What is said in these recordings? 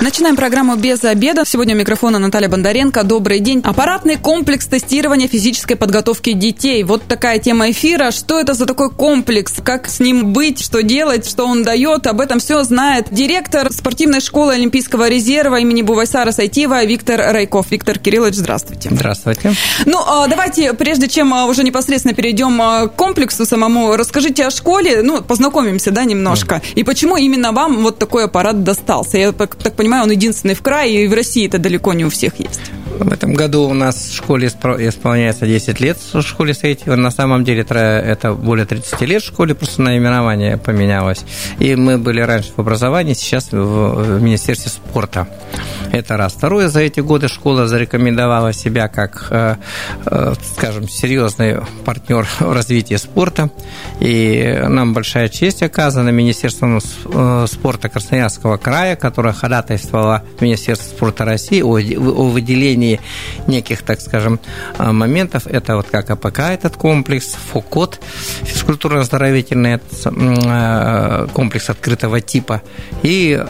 Начинаем программу «Без обеда». Сегодня у микрофона Наталья Бондаренко. Добрый день. Аппаратный комплекс тестирования физической подготовки детей. Вот такая тема эфира. Что это за такой комплекс? Как с ним быть? Что делать? Что он дает? Об этом все знает директор спортивной школы Олимпийского резерва имени Бувайсара Сайтива Виктор Райков. Виктор Кириллович, здравствуйте. Здравствуйте. Ну, а давайте, прежде чем а, уже непосредственно перейдем а, к комплексу самому, расскажите о школе. Ну, познакомимся, да, немножко. И почему именно вам вот такой аппарат достался? Я так понимаю, понимаю, он единственный в крае, и в России это далеко не у всех есть. В этом году у нас в школе исполняется 10 лет в школе Саитива. На самом деле это более 30 лет в школе, просто наименование поменялось. И мы были раньше в образовании, сейчас в Министерстве спорта. Это раз. Второе, за эти годы школа зарекомендовала себя как, э, э, скажем, серьезный партнер в развитии спорта. И нам большая честь оказана Министерством э, спорта Красноярского края, которое ходатайствовало Министерство спорта России о выделении неких, так скажем, моментов. Это вот как АПК, этот комплекс, ФОКОТ, физкультурно-оздоровительный комплекс открытого типа, и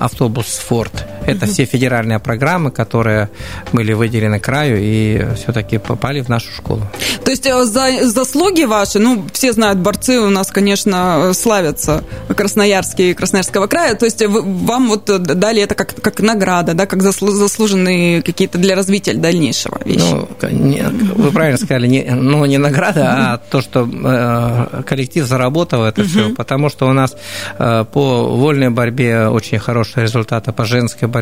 автобус «Форд». Это все федеральные программы, которые были выделены краю и все-таки попали в нашу школу. То есть э, за заслуги ваши, ну, все знают, борцы у нас, конечно, славятся Красноярские и Красноярского края, то есть вам вот дали это как, как награда, да, как заслуженные какие-то для развития дальнейшего вещи? Ну, не, вы правильно сказали, не, ну, не награда, а то, что э, коллектив заработал это все, потому что у нас э, по вольной борьбе очень хорошие результаты, по женской борьбе,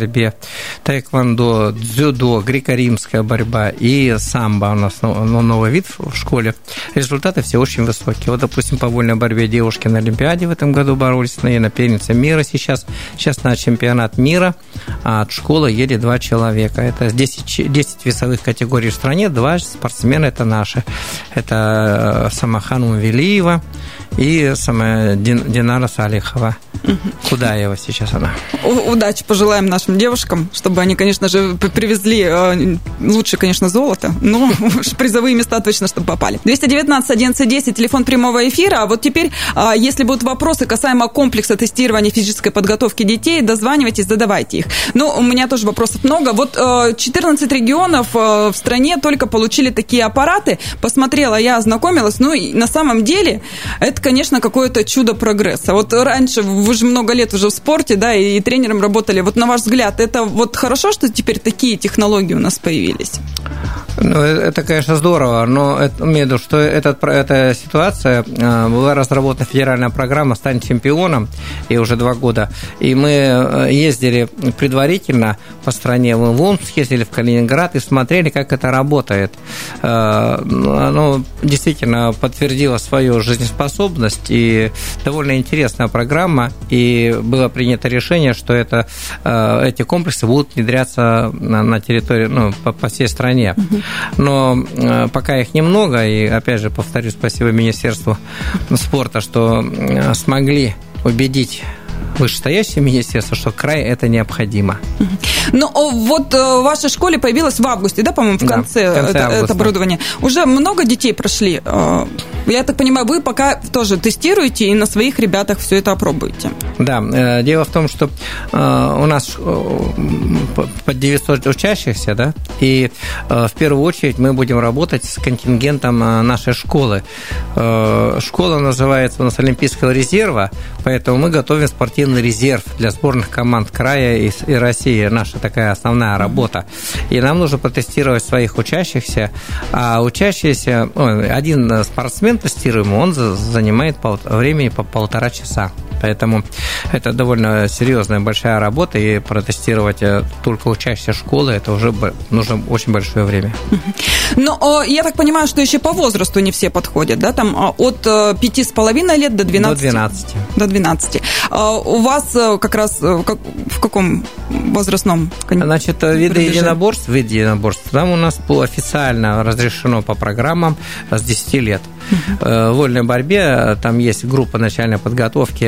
тайквондо, дзюдо, греко-римская борьба и самбо у нас ну, новый вид в школе. Результаты все очень высокие. Вот, допустим, по вольной борьбе девушки на Олимпиаде в этом году боролись, на на первенце мира сейчас. Сейчас на чемпионат мира а от школы едет два человека. Это 10, 10 весовых категорий в стране, два спортсмена это наши. Это э, Самахан Увелиева и самая Динара Салихова. Кудаева сейчас она. Удачи пожелаем нашим девушкам, чтобы они, конечно же, привезли э, лучше, конечно, золото, но призовые места точно, чтобы попали. 219 11 телефон прямого эфира. А вот теперь, а, если будут вопросы касаемо комплекса тестирования физической подготовки детей, дозванивайтесь, задавайте их. Ну, у меня тоже вопросов много. Вот 14 э, регионов э, в стране только получили такие аппараты. Посмотрела, я ознакомилась. Ну, и на самом деле, это, конечно, какое-то чудо прогресса. Вот раньше вы же много лет уже в спорте, да, и тренером работали. Вот на ваш взгляд, это вот хорошо, что теперь такие технологии у нас появились? Ну, э, это, конечно, здорово, но это, имею в виду, что этот, эта ситуация, э, была разработана федеральная программа «Стань чемпионом», и уже два года, и мы э, ездили предварительно по стране, мы в Омск ездили, в Калининград, и смотрели, как это работает. Оно действительно подтвердило свою жизнеспособность, и довольно интересная программа, и было принято решение, что это, эти комплексы будут внедряться на, на территории, ну, по, по всей стране. Но э, пока их немного, и опять же повторю спасибо Министерству спорта, что э, смогли убедить вышестоящее министерство, что край это необходимо. Ну, вот э, в вашей школе появилось в августе, да, по-моему, в конце, да, в конце это, это оборудование. Уже много детей прошли. Э, я так понимаю, вы пока тоже тестируете и на своих ребятах все это опробуете. Да, э, дело в том, что у нас под 900 учащихся, да, и в первую очередь мы будем работать с контингентом нашей школы. Школа называется у нас Олимпийского резерва, поэтому мы готовим спортивный резерв для сборных команд края и, и России. Наша такая основная работа. И нам нужно протестировать своих учащихся. А учащиеся, один спортсмен тестируемый, он занимает времени по полтора часа. Поэтому это довольно серьезная большая работа, и протестировать э, только учащихся школы, это уже нужно очень большое время. Но я так понимаю, что еще по возрасту не все подходят, да? Там а, от э, пяти с половиной лет до 12? До 12. До 12. А у вас э, как раз в каком возрастном? Значит, виды единоборств, виды единоборств, там у нас официально разрешено по программам с 10 лет. В вольной борьбе там есть группа начальной подготовки,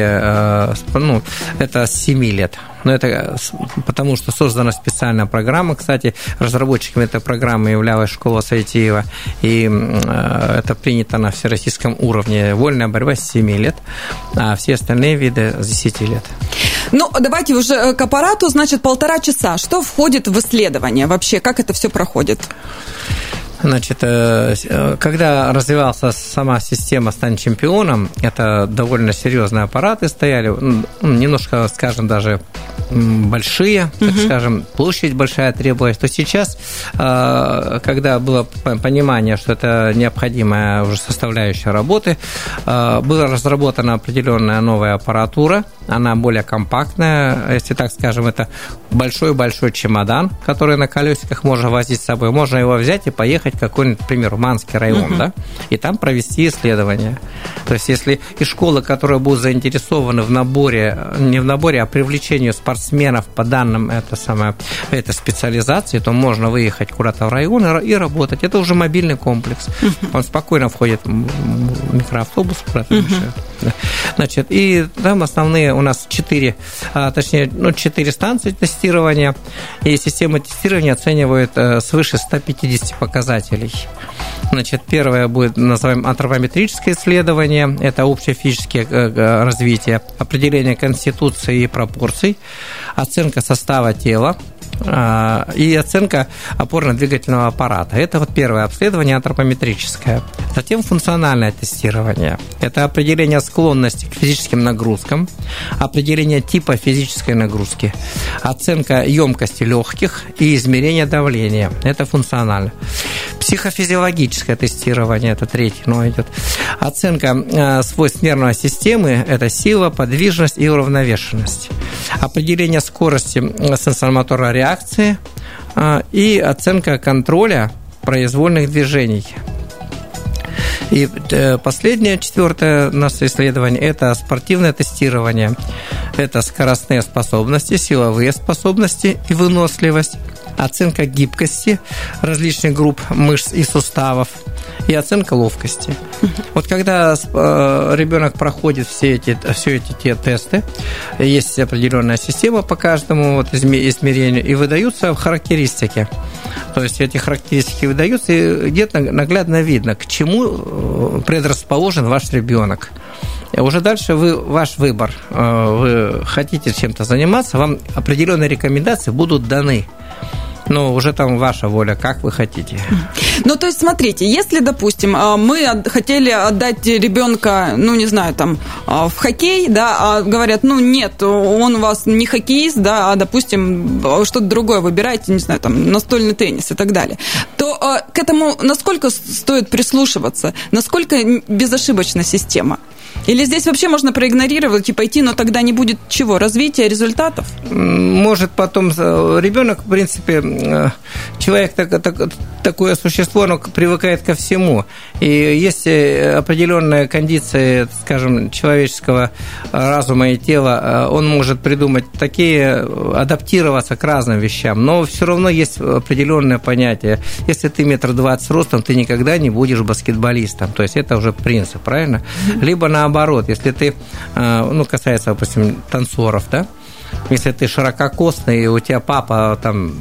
ну, это с 7 лет. Но это потому, что создана специальная программа. Кстати, разработчиками этой программы являлась школа Сайтиева, и это принято на всероссийском уровне. Вольная борьба с 7 лет, а все остальные виды с 10 лет. Ну, давайте уже э, к аппарату, значит, полтора часа. Что входит в исследование вообще? Как это все проходит? Значит, э, э, когда развивалась сама система «Стань чемпионом», это довольно серьезные аппараты стояли, немножко, скажем, даже большие, так угу. скажем, площадь большая требовалась, то сейчас, э, когда было понимание, что это необходимая уже составляющая работы, была разработана определенная новая аппаратура, она более компактная, если так скажем, это большой-большой чемодан, который на колесиках можно возить с собой, можно его взять и поехать поехать в какой-нибудь, например, Манский район, угу. да, и там провести исследование. То есть, если и школы, которые будут заинтересованы в наборе, не в наборе, а привлечении спортсменов по данным это самое, этой специализации, то можно выехать куда-то в район и работать. Это уже мобильный комплекс. Угу. Он спокойно входит в микроавтобус куда-то угу. Значит, и там основные у нас четыре, а, точнее, ну, четыре станции тестирования, и система тестирования оценивает э, свыше 150 показателей показателей. Значит, первое будет, называем, антропометрическое исследование. Это общее физическое э, э, развитие, определение конституции и пропорций, оценка состава тела, и оценка опорно-двигательного аппарата. Это вот первое обследование антропометрическое. Затем функциональное тестирование. Это определение склонности к физическим нагрузкам, определение типа физической нагрузки, оценка емкости легких и измерение давления. Это функционально. Психофизиологическое тестирование, это третий, но идет. Оценка э, свойств нервной системы – это сила, подвижность и уравновешенность. Определение скорости сенсомоторной реакции а, и оценка контроля произвольных движений. И э, последнее, четвертое наше исследование – это спортивное тестирование. Это скоростные способности, силовые способности и выносливость, оценка гибкости различных групп мышц и суставов – и оценка ловкости. Вот когда э, ребенок проходит все эти, все эти те тесты, есть определенная система по каждому вот измерению, и выдаются характеристики. То есть эти характеристики выдаются, и где-то наглядно видно, к чему э, предрасположен ваш ребенок. Уже дальше вы, ваш выбор. Э, вы хотите чем-то заниматься, вам определенные рекомендации будут даны. Ну, уже там ваша воля, как вы хотите. Ну, то есть, смотрите, если, допустим, а, мы хотели отдать ребенка, ну, не знаю, там, а, в хоккей, да, а говорят, ну, нет, он у вас не хоккеист, да, а, допустим, что-то другое выбирайте, не знаю, там, настольный теннис и так далее, то а, к этому насколько стоит прислушиваться, насколько безошибочна система? Или здесь вообще можно проигнорировать и пойти, но тогда не будет чего? Развития результатов? Может потом э, ребенок, в принципе, э, человек так, так, такое существо, оно привыкает ко всему. И есть э, определенная кондиция, скажем, человеческого разума и тела, он может придумать такие, адаптироваться к разным вещам, но все равно есть определенное понятие. Если ты метр двадцать ростом, ты никогда не будешь баскетболистом. То есть это уже принцип, правильно? Либо наоборот, если ты, э, ну, касается, допустим, танцоров, да, если ты ширококосный, у тебя папа там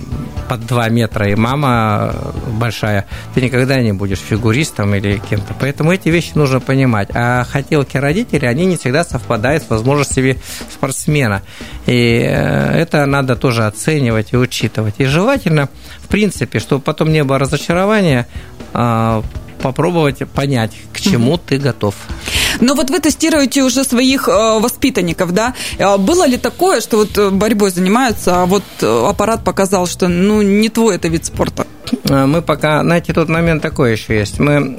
под 2 метра и мама большая, ты никогда не будешь фигуристом или кем-то. Поэтому эти вещи нужно понимать. А хотелки родителей, они не всегда совпадают с возможностями спортсмена. И э, это надо тоже оценивать и учитывать. И желательно, в принципе, чтобы потом не было разочарования, а, попробовать понять, к чему ты готов. Но вот вы тестируете уже своих э, воспитанников, да? А было ли такое, что вот э, борьбой занимаются, а вот э, аппарат показал, что ну не твой это вид спорта? Мы пока, знаете, тут момент такой еще есть. Мы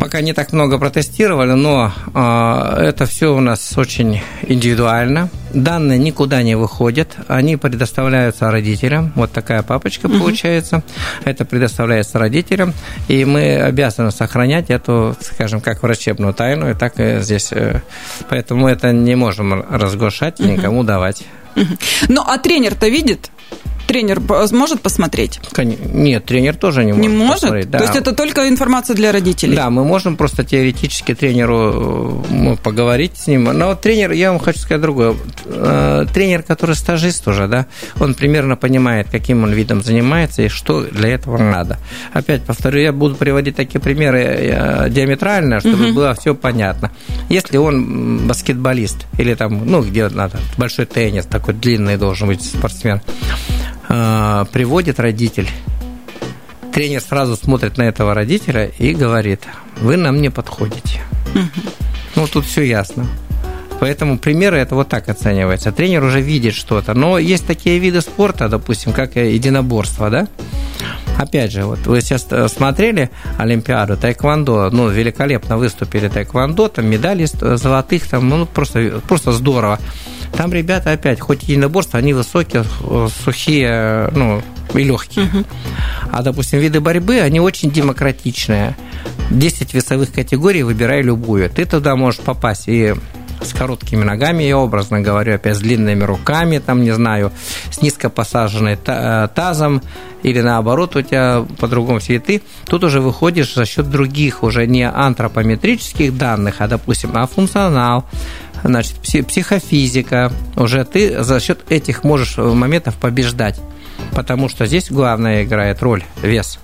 Пока не так много протестировали, но э, это все у нас очень индивидуально. Данные никуда не выходят, они предоставляются родителям. Вот такая папочка угу. получается. Это предоставляется родителям, и мы обязаны сохранять эту, скажем, как врачебную тайну, и так и здесь. Э, поэтому это не можем разглашать и никому давать. Ну, а тренер-то видит? Тренер может посмотреть? Нет, тренер тоже не может. Не может? Посмотреть. Да. То есть это только информация для родителей? Да, мы можем просто теоретически тренеру ну, поговорить с ним. Но вот тренер, я вам хочу сказать другое. Э, тренер, который стажист уже, да, он примерно понимает, каким он видом занимается и что для этого надо. Опять повторю, я буду приводить такие примеры э, диаметрально, чтобы угу. было все понятно. Если он баскетболист или там, ну, где надо, большой теннис, такой длинный должен быть спортсмен, э, приводит родитель тренер сразу смотрит на этого родителя и говорит, вы нам не подходите. Угу. Ну, тут все ясно. Поэтому примеры это вот так оценивается. Тренер уже видит что-то. Но есть такие виды спорта, допустим, как единоборство, да? Опять же, вот вы сейчас э, смотрели Олимпиаду, тайквондо, ну, великолепно выступили тайквондо, там медали золотых, там, ну, просто, просто здорово. Там ребята опять, хоть единоборство, они высокие, сухие, ну, и легкие. Угу. А, допустим, виды борьбы, они очень демократичные. 10 весовых категорий, выбирай любую. Ты туда можешь попасть и с короткими ногами, я образно говорю, опять с длинными руками, там, не знаю, с низко посаженной э, тазом, или наоборот у тебя по-другому цветы, тут уже выходишь за счет других, уже не антропометрических данных, а, допустим, а функционал, значит, психофизика, уже ты за счет этих можешь моментов побеждать потому что здесь главное играет роль вес.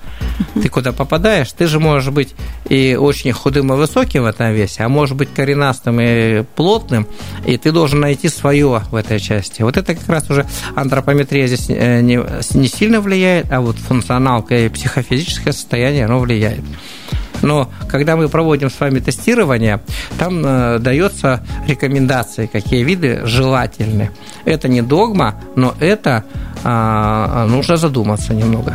Ты куда попадаешь, ты же можешь быть и очень худым и высоким в этом весе, а может быть коренастым и плотным, и ты должен найти свое в этой части. Вот это как раз уже антропометрия здесь э, не, не сильно влияет, а вот функционалка и психофизическое состояние, оно влияет. Но когда мы проводим с вами тестирование, там э, дается рекомендации, какие виды желательны. Это не догма, но это э, нужно задуматься немного.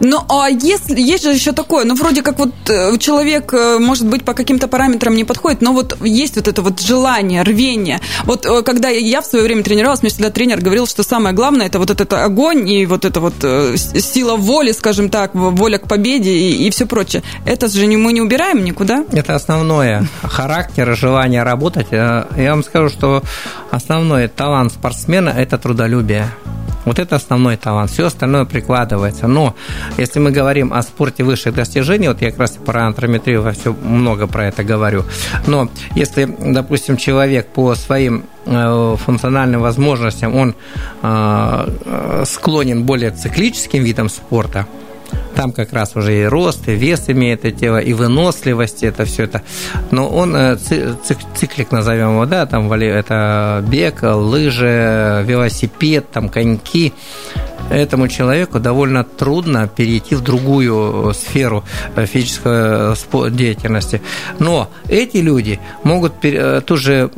Ну, а если есть же еще такое, ну, вроде как вот э, человек, э, может быть, по каким-то параметрам не подходит, но вот есть вот это вот желание, рвение. Вот э, когда я в свое время тренировалась, мне всегда тренер говорил, что самое главное это вот этот огонь и вот эта вот сила воли, скажем так, воля к победе и, и все прочее. Это же мы не убираем никуда. Это основное. Характер, желание работать. Я вам скажу, что основной талант спортсмена – это трудолюбие. Вот это основной талант, все остальное прикладывается. Но если мы говорим о спорте высших достижений, вот я как раз про антрометрию во все много про это говорю, но если, допустим, человек по своим э, функциональным возможностям, он э, склонен более циклическим видам спорта, там как раз уже и рост, и вес имеет это тело, и выносливость, это все это. Но он э, циклик, назовем его, да, там это бег, лыжи, велосипед, там коньки этому человеку довольно трудно перейти в другую сферу э, физической э, деятельности. Но эти люди могут тоже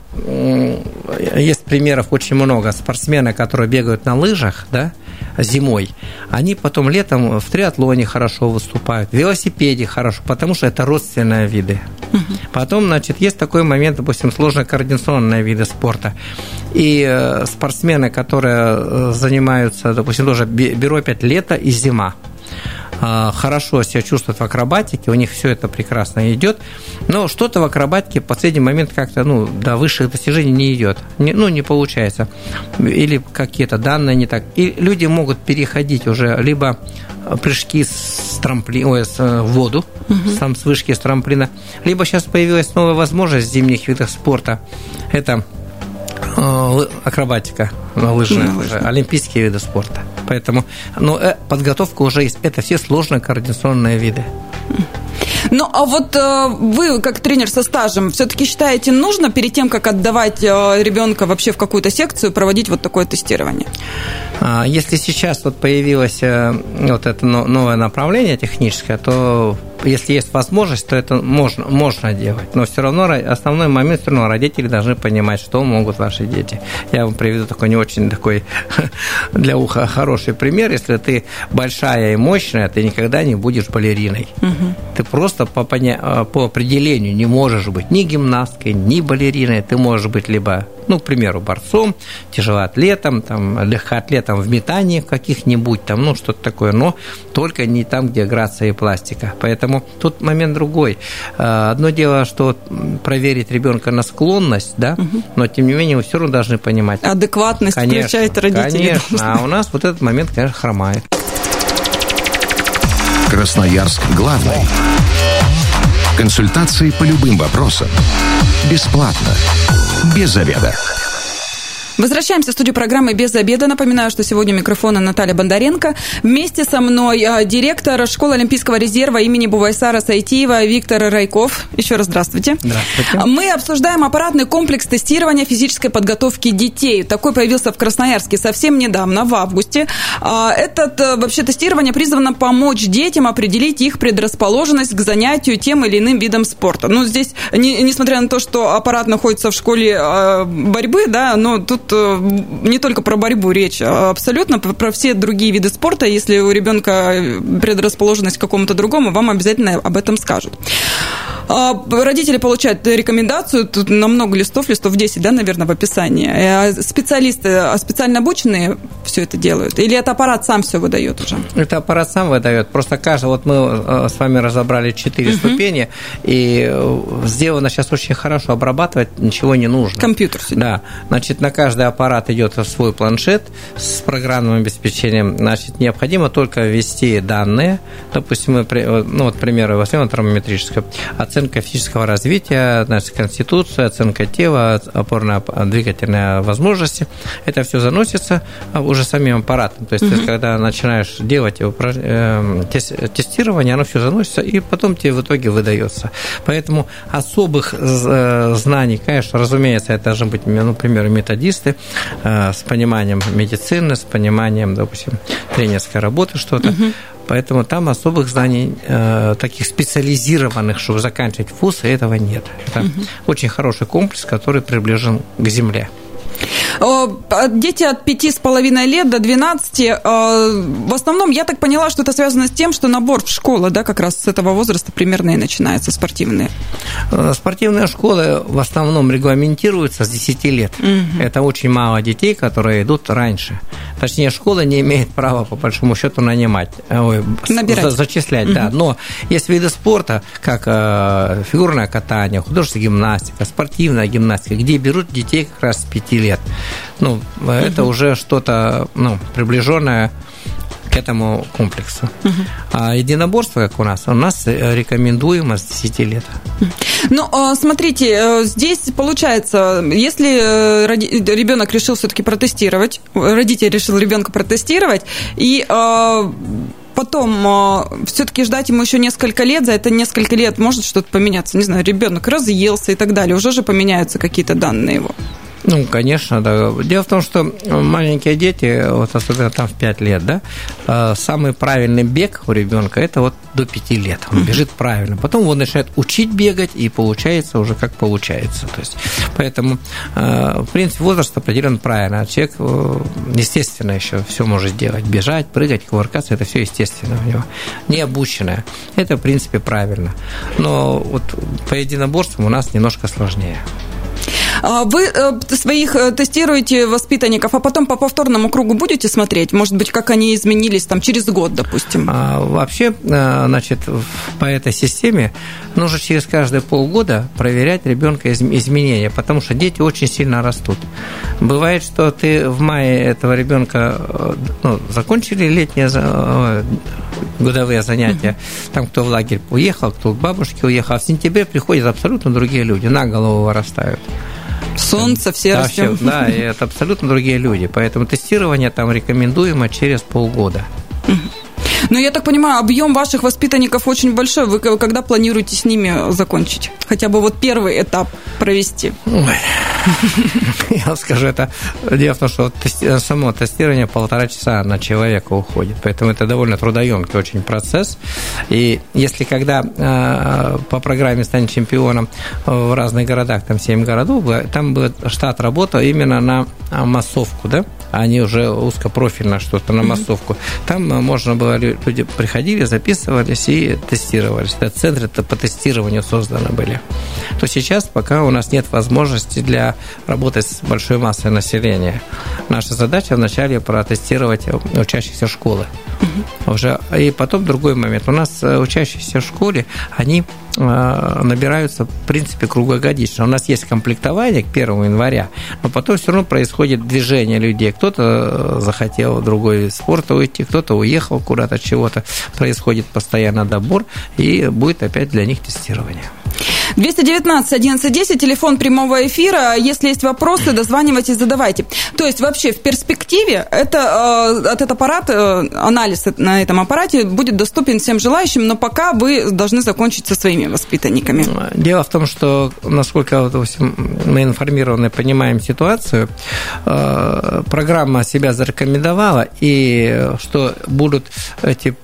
есть примеров очень много спортсмены, которые бегают на лыжах, да, зимой, они потом летом в триатлоне хорошо выступают, в велосипеде хорошо, потому что это родственные виды. Потом, значит, есть такой момент, допустим, сложно-координационные виды спорта. И э, спортсмены, которые э, занимаются, допустим, тоже беру опять лето и зима. А, хорошо себя чувствуют в акробатике, у них все это прекрасно идет, но что-то в акробатике в последний момент как-то ну, до высших достижений не идет, не, ну, не получается, или какие-то данные не так. И люди могут переходить уже либо прыжки с трамплина, ой, с, э, в воду, угу. сам с вышки с трамплина, либо сейчас появилась новая возможность в зимних видах спорта, это э, акробатика на лыжах, олимпийские виды спорта. Поэтому но ну, э, подготовка уже есть. Это все сложные координационные виды. Ну, а вот э, вы, как тренер со стажем, все-таки считаете, нужно перед тем, как отдавать э, ребенка вообще в какую-то секцию, проводить вот такое тестирование? А, если сейчас вот появилось э, вот это новое направление техническое, то если есть возможность, то это можно, можно делать. Но все равно основной момент, все равно родители должны понимать, что могут ваши дети. Я вам приведу такой не очень такой для уха хороший пример. Если ты большая и мощная, ты никогда не будешь балериной. Угу. Ты просто по, по определению не можешь быть ни гимнасткой, ни балериной. Ты можешь быть либо Ну, к примеру, борцом, тяжелоатлетом, там, легкоатлетом в метании каких-нибудь, там, ну, что-то такое, но только не там, где грация и пластика. Поэтому тут момент другой. А, одно дело, что проверить ребенка на склонность, да, угу. но тем не менее вы все равно должны понимать. Адекватность конечно, включает родителей. Конечно, а у нас вот этот момент, конечно, хромает. Красноярск главный. Консультации по любым вопросам. Бесплатно. Без заведа. Возвращаемся в студию программы «Без обеда». Напоминаю, что сегодня микрофона Наталья Бондаренко. Вместе со мной а, директор школы Олимпийского резерва имени Бувайсара Сайтиева Виктор Райков. Еще раз здравствуйте. Здравствуйте. Мы обсуждаем аппаратный комплекс тестирования физической подготовки детей. Такой появился в Красноярске совсем недавно, в августе. А, этот э, вообще тестирование призвано помочь детям определить их предрасположенность к занятию тем или иным видом спорта. Ну, здесь, не, несмотря на то, что аппарат находится в школе а, борьбы, да, но тут э, не только про борьбу речь, а абсолютно про все другие виды спорта. Если у ребенка предрасположенность к какому-то другому, вам обязательно об этом скажут. А, родители получают рекомендацию, тут на много листов, листов 10, да, наверное, в описании. Э, специалисты, а специально обученные все это делают? Или это аппарат сам все выдает уже? Это аппарат сам выдает. Просто каждый, вот мы э, с вами разобрали четыре uh ступени, и сделано сейчас очень хорошо, обрабатывать ничего не нужно. Компьютер. Да. Значит, на каждый аппарат идет свой планшет с программным обеспечением. Значит, необходимо только ввести данные. Допустим, мы, ну вот, примеры возьмем термометрическая. Оценка физического развития, значит, конституция, оценка тела, опорно-двигательные возможности. Это все заносится уже самим аппаратом. То есть, угу. когда начинаешь делать эм, тестирование, оно все заносится, и потом тебе в итоге выдается. Поэтому особых э, знаний, конечно, разумеется, это должен быть, ну, например, методист, специалисты э, с пониманием медицины, с пониманием, допустим, тренерской работы что-то. Угу. Поэтому там особых знаний, э, таких специализированных, чтобы заканчивать вуз, этого нет. Это угу. очень хороший комплекс, который приближен к земле. Дети от пяти с половиной лет до 12, э, в основном, я так поняла, что это связано с тем, что набор в школы, да, как раз с этого возраста примерно и начинается, спортивные. Э, спортивные школы в основном регламентируются с 10 лет. Угу. Это очень мало детей, которые идут раньше. Точнее, школа не имеет права, по большому счету, нанимать, э, ой, Набирать. зачислять, угу. да. Но есть виды спорта, как фигурное катание, художественная гимнастика, спортивная гимнастика, где берут детей как раз с 5 лет. Ну, это уже что-то ну, приближенное к этому комплексу. Угу. А единоборство, как у нас, у нас рекомендуемо с 10 лет. Ну, а, смотрите, э, здесь получается, если э, ребенок решил все-таки протестировать, родитель решил ребенка протестировать, и а, потом все-таки ждать ему еще несколько лет, за это несколько лет может что-то поменяться. Не знаю, ребенок разъелся и так далее, уже же поменяются какие-то данные его. Ну, конечно, да. Дело в том, что маленькие дети, вот особенно там в 5 лет, да, э, самый правильный бег у ребенка это вот до 5 лет. Он бежит правильно. Потом он начинает учить бегать, и получается уже как получается. То есть, поэтому, э, в принципе, возраст определен правильно. А человек, э, естественно, еще все может делать. Бежать, прыгать, кувыркаться, это все естественно у него. Не обученное. Это, в принципе, правильно. Но вот по единоборствам у нас немножко сложнее. А вы э, своих э, тестируете воспитанников, а потом по повторному кругу будете смотреть? Может быть, как они изменились там через год, допустим? А, вообще, э, значит, по этой системе нужно через каждые полгода проверять ребенка изменения, потому что дети очень сильно растут. Бывает, что ты в мае этого ребенка ну, закончили летние годовые занятия, там кто в лагерь уехал, кто к бабушке уехал, а в сентябре приходят абсолютно другие люди, на голову вырастают. Солнце, все да, растем. Да, и это абсолютно другие люди. Поэтому тестирование там рекомендуемо через полгода. Но я так понимаю, объем ваших воспитанников очень большой. Вы когда планируете с ними закончить? Хотя бы вот первый этап провести? Я скажу, это дело в том, что само тестирование полтора часа на человека уходит, поэтому это довольно трудоемкий очень процесс. И если когда э, по программе станет чемпионом в разных городах, там 7 городов, там будет штат работа именно на массовку, да, они уже узкопрофильно что-то на массовку. Там можно было, приходили, записывались и тестировались. Это центры по тестированию созданы были. то сейчас пока у нас нет возможности для работы с большой массой населения. Наша задача вначале протестировать учащихся школы. Угу. Уже, и потом другой момент. У нас учащиеся в школе, они набираются, в принципе, круглогодично. У нас есть комплектование к 1 января, но потом все равно происходит движение людей. Кто-то захотел в другой вид спорта уйти, кто-то уехал куда-то, чего-то. Происходит постоянно добор, и будет опять для них тестирование. 219 1110, телефон прямого эфира. Если есть вопросы, дозванивайтесь, задавайте. То есть вообще в перспективе это, э, этот аппарат, э, анализ на этом аппарате будет доступен всем желающим, но пока вы должны закончить со своими воспитанниками. Дело в том, что, насколько мы информированы, понимаем ситуацию, э, программа себя зарекомендовала, и что будут эти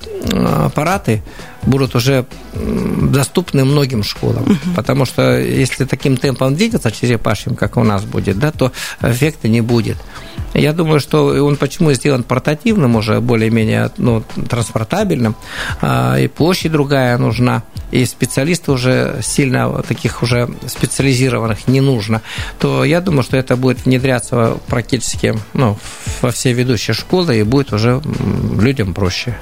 аппараты будут уже доступны многим школам. Угу. Потому что если таким темпом двигаться черепашьим, как у нас будет, да, то эффекта не будет. Я думаю, что он почему сделан портативным уже, более-менее ну, транспортабельным, а, и площадь другая нужна, и специалистов уже сильно таких уже специализированных не нужно, то я думаю, что это будет внедряться практически ну, во все ведущие школы, и будет уже людям проще.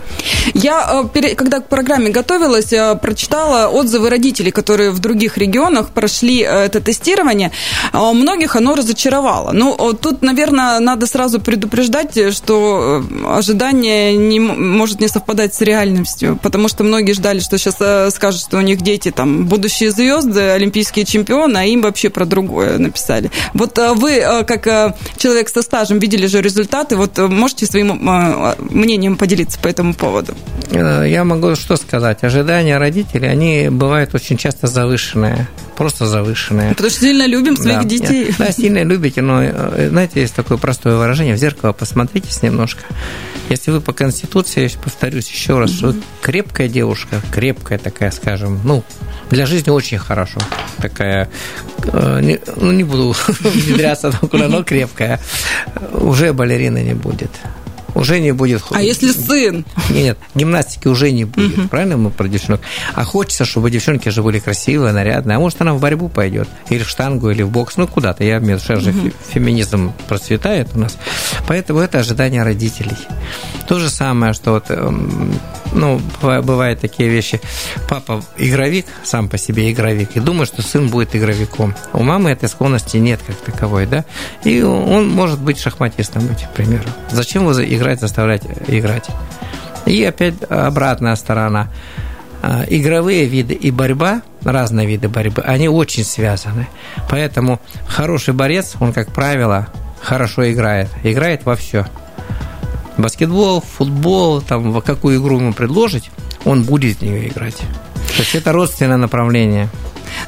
Я, э, когда к программе готовилась, э, прочитала отзывы родителей, которые в других регионах прошли э, это тестирование. А многих оно разочаровало. Ну, тут, наверное, надо сразу предупреждать, что э, ожидание не, может не совпадать с реальностью, потому что многие ждали, что сейчас скажут, что у них дети там будущие звезды, олимпийские чемпионы, а им вообще про другое написали. Вот вы, как человек со стажем, видели же результаты, вот можете своим мнением поделиться по этому поводу? Я могу что сказать. Ожидания родителей, они бывают очень часто завышенные просто завышенные. Потому что сильно любим своих да. детей. Да, сильно любите, но, знаете, есть такое простое выражение, в зеркало посмотритесь немножко. Если вы по Конституции, повторюсь еще раз, что крепкая девушка, крепкая такая, скажем, ну, для жизни очень хорошо. Такая, э, не, ну, не буду внедряться, но крепкая, уже балерина не будет уже не будет... А если сын? Нет, гимнастики уже не будет, угу. правильно мы про девчонок? А хочется, чтобы девчонки же были красивые, нарядные, а может она в борьбу пойдет, или в штангу, или в бокс, ну куда-то, я имею в виду, же угу. феминизм процветает у нас, поэтому это ожидание родителей. То же самое, что вот, эм, ну, бывают такие вещи, папа игровик, сам по себе игровик, и думает, что сын будет игровиком. У мамы этой склонности нет как таковой, да, и он может быть шахматистом, к примеру. Зачем играете играть, заставлять играть. И опять обратная сторона. А, игровые виды и борьба, разные виды борьбы, они очень связаны. Поэтому хороший борец, он, как правило, хорошо играет. Играет во все. Баскетбол, футбол, там, какую игру ему предложить, он будет в нее играть. То есть это родственное направление.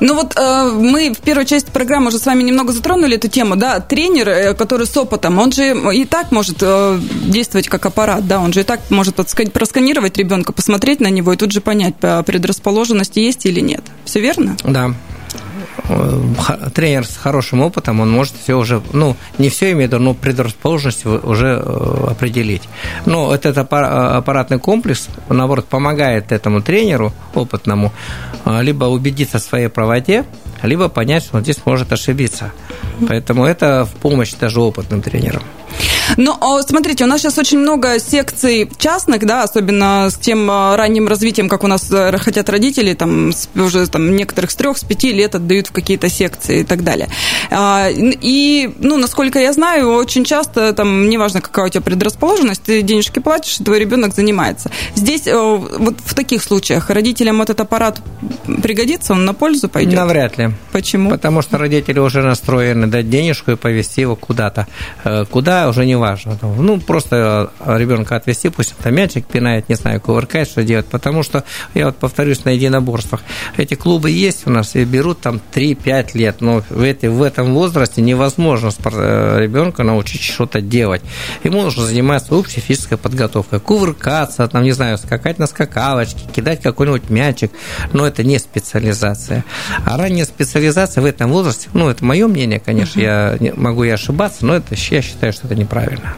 Ну вот э, мы в первой части программы уже с вами немного затронули эту тему, да, тренер, э, который с опытом, он же и так может э, действовать как аппарат, да, он же и так может просканировать ребенка, посмотреть на него и тут же понять, предрасположенности есть или нет. Все верно? Да. Э, тренер с хорошим опытом, он может все уже, ну, не все имеет, но предрасположенность уже э, определить. Но этот э, аппаратный комплекс, наоборот, помогает этому тренеру опытному либо убедиться в своей правоте, либо понять, что он здесь может ошибиться. Поэтому это в помощь даже опытным тренерам. Ну, а смотрите, у нас сейчас очень много секций частных, да, особенно с тем а, ранним развитием, как у нас э, хотят родители, там, уже там, некоторых с трех, с пяти лет отдают в какие-то секции и так далее. А, и, ну, насколько я знаю, очень часто, там, неважно, какая у тебя предрасположенность, ты денежки платишь, и твой ребенок занимается. Здесь, э, вот в таких случаях, родителям этот аппарат пригодится, он на пользу пойдет? Навряд ли. Почему? Потому что родители уже настроены дать денежку и повезти его куда-то. Э, куда, уже не важно. Ну, просто ребенка отвести, пусть это мячик пинает, не знаю, кувыркает, что делать. Потому что, я вот повторюсь, на единоборствах, эти клубы есть у нас и берут там 3-5 лет. Но в, этой, в этом возрасте невозможно э, ребенка научить что-то делать. Ему нужно заниматься общей физической подготовкой. Кувыркаться, там, не знаю, скакать на скакалочке, кидать какой-нибудь мячик. Но это не специализация. А ранняя специализация в этом возрасте, ну, это мое мнение, конечно, я могу и ошибаться, но это, я считаю, что это неправильно правильно.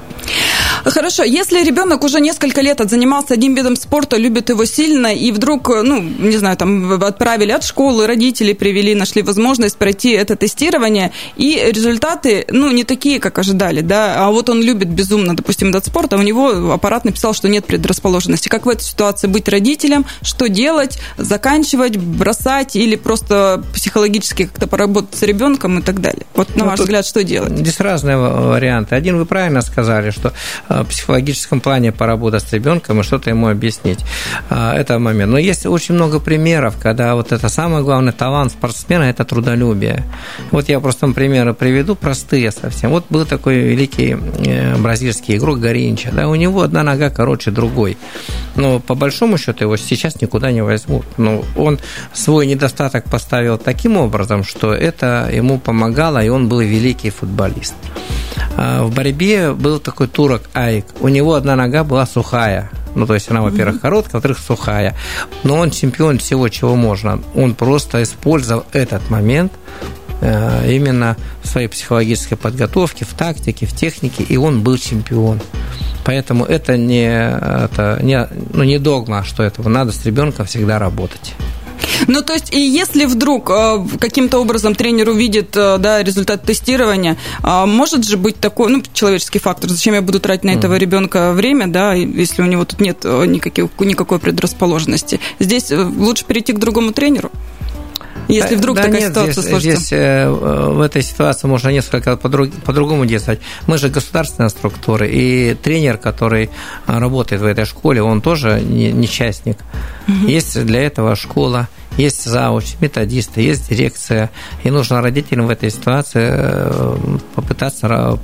Хорошо, если ребенок уже несколько лет занимался одним видом спорта, любит его сильно, и вдруг, ну, не знаю, там отправили от школы, родители привели, нашли возможность пройти это тестирование, и результаты, ну, не такие, как ожидали, да, а вот он любит безумно, допустим, этот спорт, а у него аппарат написал, что нет предрасположенности. Как в этой ситуации быть родителем, что делать, заканчивать, бросать или просто психологически как-то поработать с ребенком и так далее? Вот на ну, ваш взгляд, что делать? Здесь разные варианты. Один вы правильно сказали, что э, в психологическом плане поработать с ребенком и что-то ему объяснить. Э, это момент. Но есть очень много примеров, когда вот это самый главный талант спортсмена – это трудолюбие. Вот я просто примеры приведу, простые совсем. Вот был такой великий э, бразильский игрок Горинча. Да, у него одна нога короче другой. Но по большому счету его сейчас никуда не возьмут. Но он свой недостаток поставил таким образом, что это ему помогало, и он был великий футболист. В борьбе был такой турок Айк. У него одна нога была сухая. Ну, то есть она, во-первых, короткая, во-вторых, сухая. Но он чемпион всего, чего можно. Он просто использовал этот момент э, именно в своей психологической подготовке, в тактике, в технике, и он был чемпион. Поэтому это не, это не, ну, не догма, что этого надо с ребенком всегда работать. Ну, то есть, и если вдруг э, каким-то образом тренер увидит э, да, результат тестирования, э, может же быть такой, ну, человеческий фактор, зачем я буду тратить на этого ребенка время, да, если у него тут нет никаких, никакой предрасположенности. Здесь лучше перейти к другому тренеру? Если вдруг да, такая нет, ситуация здесь, сложится. Здесь э, в этой ситуации можно несколько по-другому действовать. Мы же государственная структура, и тренер, который работает в этой школе, он тоже не, не частник. Угу. Есть для этого школа, есть зауч, методисты, есть дирекция, и нужно родителям в этой ситуации э, попытаться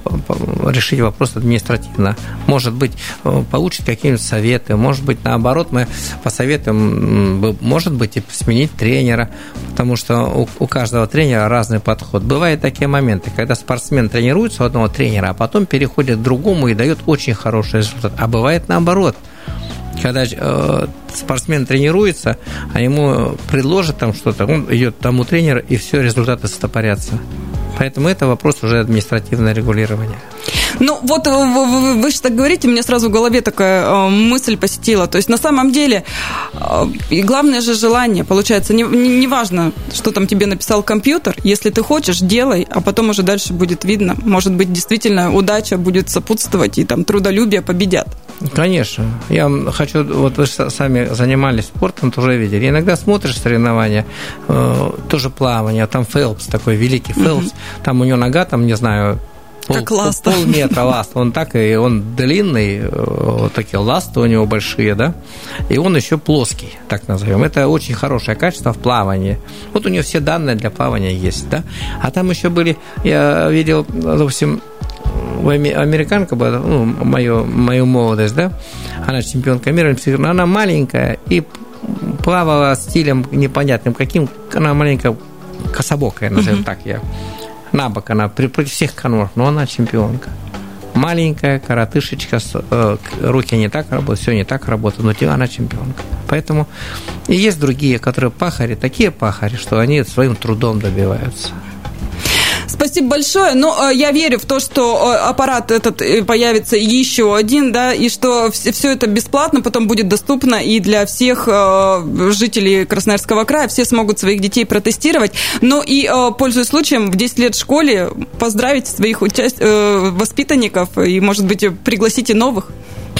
решить вопрос административно. Может быть, э, получить какие-нибудь советы, может быть, наоборот, мы посоветуем, может быть, и сменить тренера, потому что у каждого тренера разный подход. Бывают такие моменты, когда спортсмен тренируется у одного тренера, а потом переходит к другому и дает очень хороший результат. А бывает наоборот – когда э, спортсмен тренируется, а ему предложат там что-то, он идет тому тренеру, и все, результаты стопорятся. Поэтому это вопрос уже административное регулирование. Ну, вот вы, вы, вы же так говорите, мне сразу в голове такая э, мысль посетила. То есть, на самом деле, э, и главное же желание, получается, не, не важно, что там тебе написал компьютер, если ты хочешь, делай, а потом уже дальше будет видно. Может быть, действительно, удача будет сопутствовать, и там трудолюбие победят. Конечно. Я хочу, вот вы сами занимались спортом, тоже видели. Иногда смотришь соревнования, э, тоже плавание, там Фелпс такой, великий Фелпс, mm-hmm. там у него нога, там, не знаю, пол, как ласта. полметра ласт. Он так и он длинный, э, вот такие ласты у него большие, да, и он еще плоский, так назовем. Это очень хорошее качество в плавании. Вот у него все данные для плавания есть, да. А там еще были, я видел, допустим, американка была, ну, мою, мою молодость, да, она чемпионка мира, но она маленькая и плавала стилем непонятным каким, она маленькая кособокая, назовем uh-huh. так я. На бок она при, при всех конвах, но она чемпионка. Маленькая коротышечка, э, руки не так работают, все не так работает, но тело она чемпионка. Поэтому и есть другие, которые пахари, такие пахари, что они своим трудом добиваются. Спасибо большое. Но ну, э, я верю в то, что э, аппарат этот э, появится еще один, да, и что все это бесплатно потом будет доступно и для всех жителей Красноярского края. Все смогут своих детей протестировать. Но и, пользуясь случаем, в 10 лет в школе поздравить своих участ... воспитанников и, может быть, пригласите новых.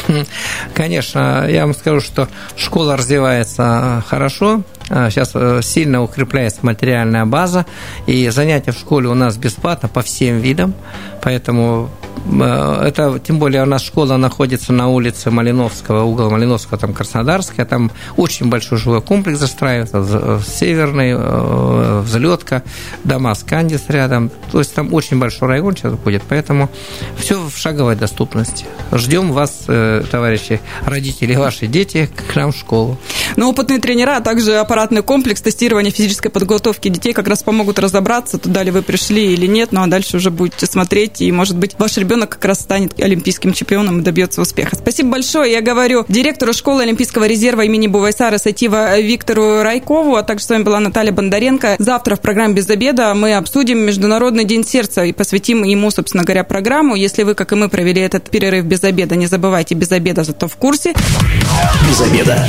Конечно, я вам скажу, что школа развивается хорошо, сейчас сильно укрепляется материальная база, и занятия в школе у нас бесплатно по всем видам, поэтому Э, это, тем более, у нас школа находится на улице Малиновского, угол Малиновского, там Краснодарская, там очень большой жилой комплекс застраивается, э, Северный, э, Взлетка, дома Скандис рядом, то есть там очень большой район сейчас будет, поэтому все в шаговой доступности. Ждем вас, товарищи, родители, ваши дети, к нам в школу. Но опытные тренера, а также аппаратный комплекс тестирования физической подготовки детей как раз помогут разобраться, туда ли вы пришли или нет, ну а дальше уже будете смотреть, и, может быть, ваш ребенок как раз станет олимпийским чемпионом и добьется успеха. Спасибо большое. Я говорю директору школы Олимпийского резерва имени Бувайсара Сатива Виктору Райкову, а также с вами была Наталья Бондаренко. Завтра в программе «Без обеда» мы обсудим Международный день сердца и посвятим ему, собственно говоря, программу. Если вы, как и мы, провели этот перерыв без обеда, не забывайте без обеда, зато в курсе. Без обеда.